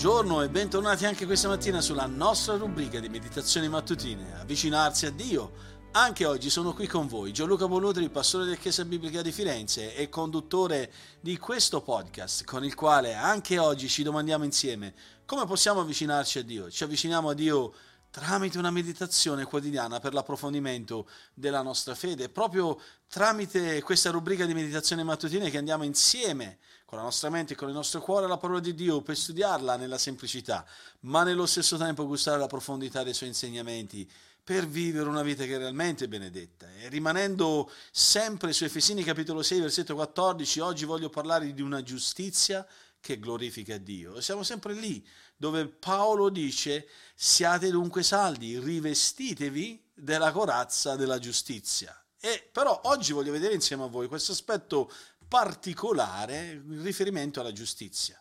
Buongiorno e bentornati anche questa mattina sulla nostra rubrica di meditazioni mattutine, avvicinarsi a Dio. Anche oggi sono qui con voi, Gianluca Bonutri, pastore della Chiesa Biblica di Firenze e conduttore di questo podcast, con il quale anche oggi ci domandiamo insieme come possiamo avvicinarci a Dio. Ci avviciniamo a Dio tramite una meditazione quotidiana per l'approfondimento della nostra fede, proprio tramite questa rubrica di meditazione mattutine che andiamo insieme con la nostra mente e con il nostro cuore alla parola di Dio per studiarla nella semplicità, ma nello stesso tempo gustare la profondità dei suoi insegnamenti per vivere una vita che è realmente benedetta. E rimanendo sempre su Efesini capitolo 6 versetto 14, oggi voglio parlare di una giustizia che glorifica Dio. Siamo sempre lì dove Paolo dice siate dunque saldi, rivestitevi della corazza della giustizia. E però oggi voglio vedere insieme a voi questo aspetto particolare in riferimento alla giustizia.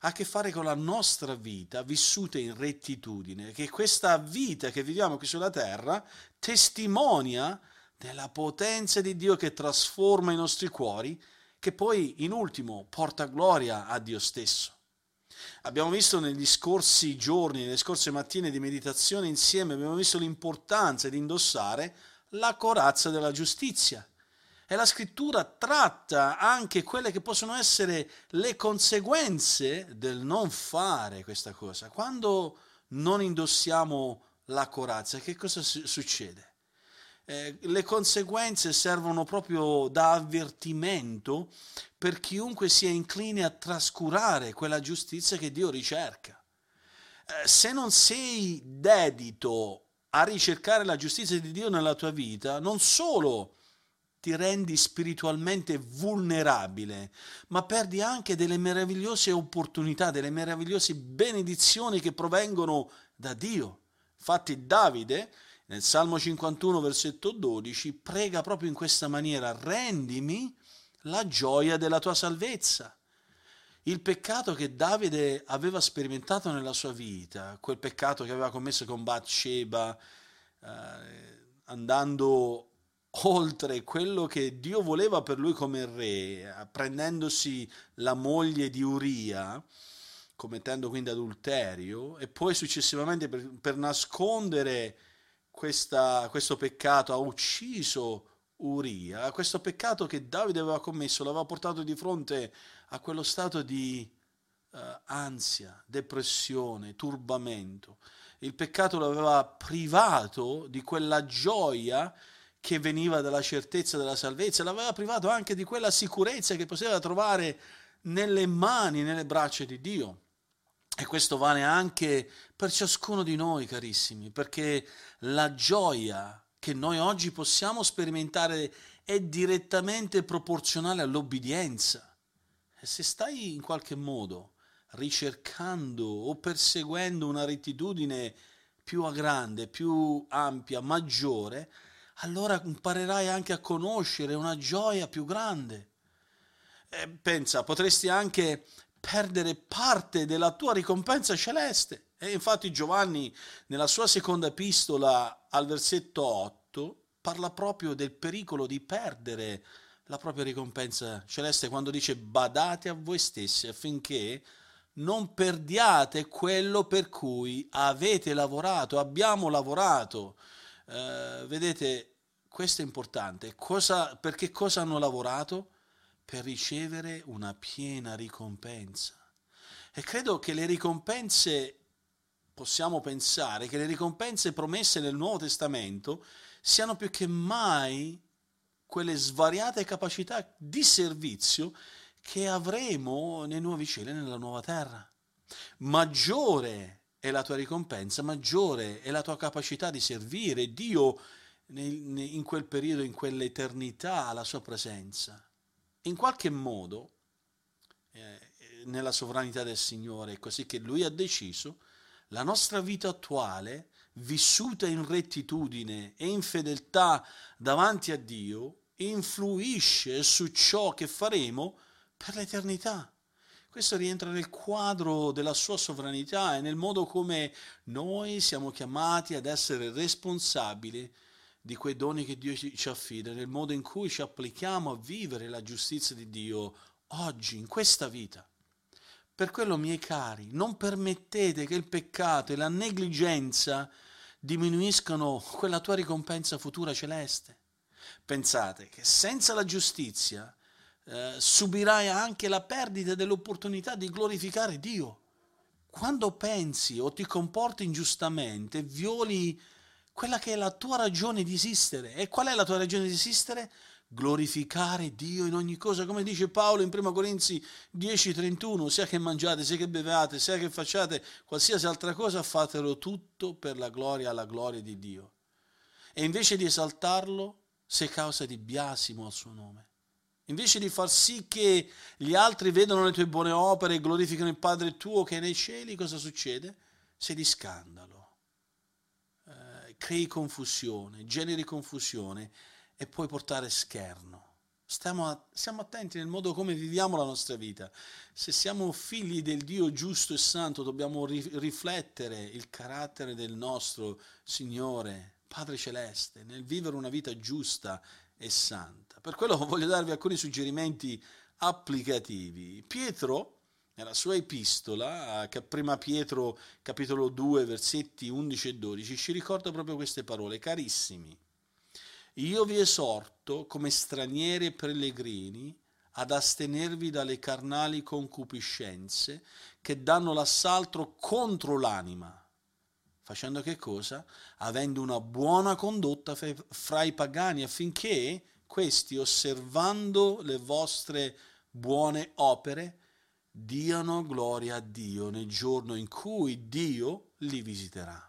Ha a che fare con la nostra vita vissuta in rettitudine, che questa vita che viviamo qui sulla terra testimonia della potenza di Dio che trasforma i nostri cuori, che poi in ultimo porta gloria a Dio stesso. Abbiamo visto negli scorsi giorni, nelle scorse mattine di meditazione insieme, abbiamo visto l'importanza di indossare la corazza della giustizia e la scrittura tratta anche quelle che possono essere le conseguenze del non fare questa cosa. Quando non indossiamo la corazza, che cosa succede? Eh, le conseguenze servono proprio da avvertimento per chiunque sia incline a trascurare quella giustizia che Dio ricerca. Eh, se non sei dedito a ricercare la giustizia di Dio nella tua vita, non solo ti rendi spiritualmente vulnerabile, ma perdi anche delle meravigliose opportunità, delle meravigliose benedizioni che provengono da Dio. Infatti Davide nel Salmo 51 versetto 12 prega proprio in questa maniera, rendimi la gioia della tua salvezza. Il peccato che Davide aveva sperimentato nella sua vita, quel peccato che aveva commesso con Bathsheba, eh, andando oltre quello che Dio voleva per lui come re, prendendosi la moglie di Uria, commettendo quindi adulterio, e poi successivamente per, per nascondere questa, questo peccato ha ucciso Uria, questo peccato che Davide aveva commesso l'aveva portato di fronte a quello stato di uh, ansia, depressione, turbamento. Il peccato l'aveva privato di quella gioia che veniva dalla certezza della salvezza, l'aveva privato anche di quella sicurezza che poteva trovare nelle mani, nelle braccia di Dio. E questo vale anche per ciascuno di noi, carissimi, perché la gioia che noi oggi possiamo sperimentare è direttamente proporzionale all'obbedienza. E se stai in qualche modo ricercando o perseguendo una rettitudine più grande, più ampia, maggiore, allora imparerai anche a conoscere una gioia più grande. E pensa, potresti anche perdere parte della tua ricompensa celeste. E infatti Giovanni nella sua seconda epistola al versetto 8 parla proprio del pericolo di perdere la propria ricompensa celeste quando dice badate a voi stessi affinché non perdiate quello per cui avete lavorato, abbiamo lavorato eh, vedete, questo è importante. Cosa, perché cosa hanno lavorato? Per ricevere una piena ricompensa. E credo che le ricompense, possiamo pensare, che le ricompense promesse nel Nuovo Testamento siano più che mai quelle svariate capacità di servizio che avremo nei nuovi cieli e nella nuova terra. Maggiore è la tua ricompensa, maggiore è la tua capacità di servire Dio in quel periodo, in quell'eternità, alla sua presenza. In qualche modo, eh, nella sovranità del Signore, così che Lui ha deciso, la nostra vita attuale, vissuta in rettitudine e in fedeltà davanti a Dio, influisce su ciò che faremo per l'eternità. Questo rientra nel quadro della sua sovranità e nel modo come noi siamo chiamati ad essere responsabili di quei doni che Dio ci affida, nel modo in cui ci applichiamo a vivere la giustizia di Dio oggi, in questa vita. Per quello, miei cari, non permettete che il peccato e la negligenza diminuiscano quella tua ricompensa futura celeste. Pensate che senza la giustizia eh, subirai anche la perdita dell'opportunità di glorificare Dio. Quando pensi o ti comporti ingiustamente, violi quella che è la tua ragione di esistere. E qual è la tua ragione di esistere? glorificare Dio in ogni cosa, come dice Paolo in 1 Corinzi 10:31, sia che mangiate, sia che beviate, sia che facciate qualsiasi altra cosa, fatelo tutto per la gloria alla gloria di Dio. E invece di esaltarlo, sei causa di biasimo al suo nome. Invece di far sì che gli altri vedano le tue buone opere e glorificano il Padre tuo che è nei cieli, cosa succede? Sei di scandalo, crei confusione, generi confusione e puoi portare scherno. Stiamo, stiamo attenti nel modo come viviamo la nostra vita. Se siamo figli del Dio giusto e santo, dobbiamo ri- riflettere il carattere del nostro Signore, Padre Celeste, nel vivere una vita giusta e santa. Per quello voglio darvi alcuni suggerimenti applicativi. Pietro, nella sua epistola, a prima Pietro capitolo 2, versetti 11 e 12, ci ricorda proprio queste parole, carissimi io vi esorto, come stranieri e pellegrini, ad astenervi dalle carnali concupiscenze che danno l'assalto contro l'anima, facendo che cosa? Avendo una buona condotta fra i pagani affinché questi, osservando le vostre buone opere, diano gloria a Dio nel giorno in cui Dio li visiterà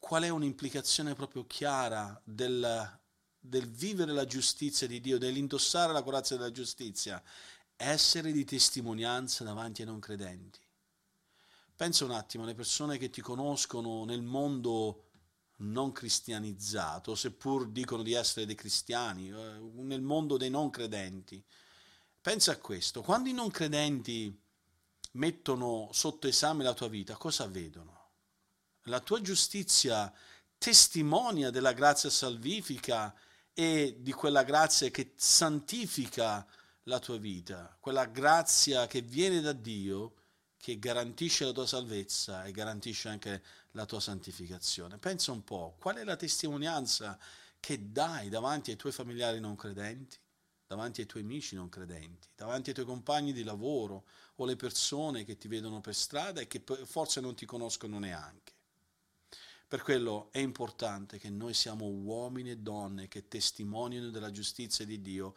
qual è un'implicazione proprio chiara del, del vivere la giustizia di Dio, dell'indossare la corazza della giustizia? Essere di testimonianza davanti ai non credenti. Pensa un attimo alle persone che ti conoscono nel mondo non cristianizzato, seppur dicono di essere dei cristiani, eh, nel mondo dei non credenti. Pensa a questo, quando i non credenti mettono sotto esame la tua vita, cosa vedono? la tua giustizia testimonia della grazia salvifica e di quella grazia che santifica la tua vita, quella grazia che viene da Dio, che garantisce la tua salvezza e garantisce anche la tua santificazione. Pensa un po', qual è la testimonianza che dai davanti ai tuoi familiari non credenti, davanti ai tuoi amici non credenti, davanti ai tuoi compagni di lavoro o le persone che ti vedono per strada e che forse non ti conoscono neanche. Per quello è importante che noi siamo uomini e donne che testimoniano della giustizia di Dio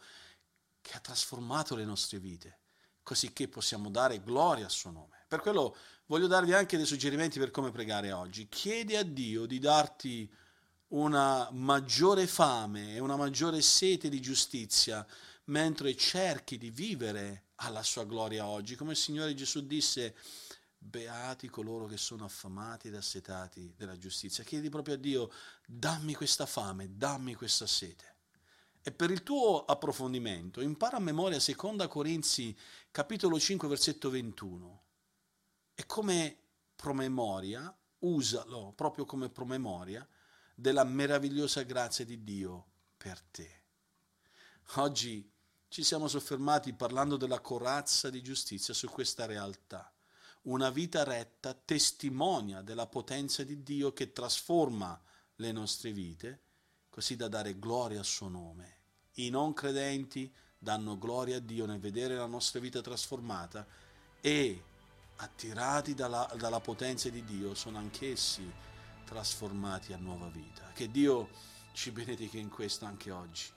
che ha trasformato le nostre vite, così che possiamo dare gloria al suo nome. Per quello voglio darvi anche dei suggerimenti per come pregare oggi. Chiedi a Dio di darti una maggiore fame e una maggiore sete di giustizia mentre cerchi di vivere alla sua gloria oggi. Come il Signore Gesù disse, beati coloro che sono affamati ed assetati della giustizia. Chiedi proprio a Dio, dammi questa fame, dammi questa sete. E per il tuo approfondimento, impara a memoria 2 Corinzi capitolo 5 versetto 21. E come promemoria, usalo proprio come promemoria della meravigliosa grazia di Dio per te. Oggi ci siamo soffermati parlando della corazza di giustizia su questa realtà una vita retta testimonia della potenza di Dio che trasforma le nostre vite, così da dare gloria al suo nome. I non credenti danno gloria a Dio nel vedere la nostra vita trasformata e, attirati dalla, dalla potenza di Dio, sono anch'essi trasformati a nuova vita. Che Dio ci benedica in questo anche oggi.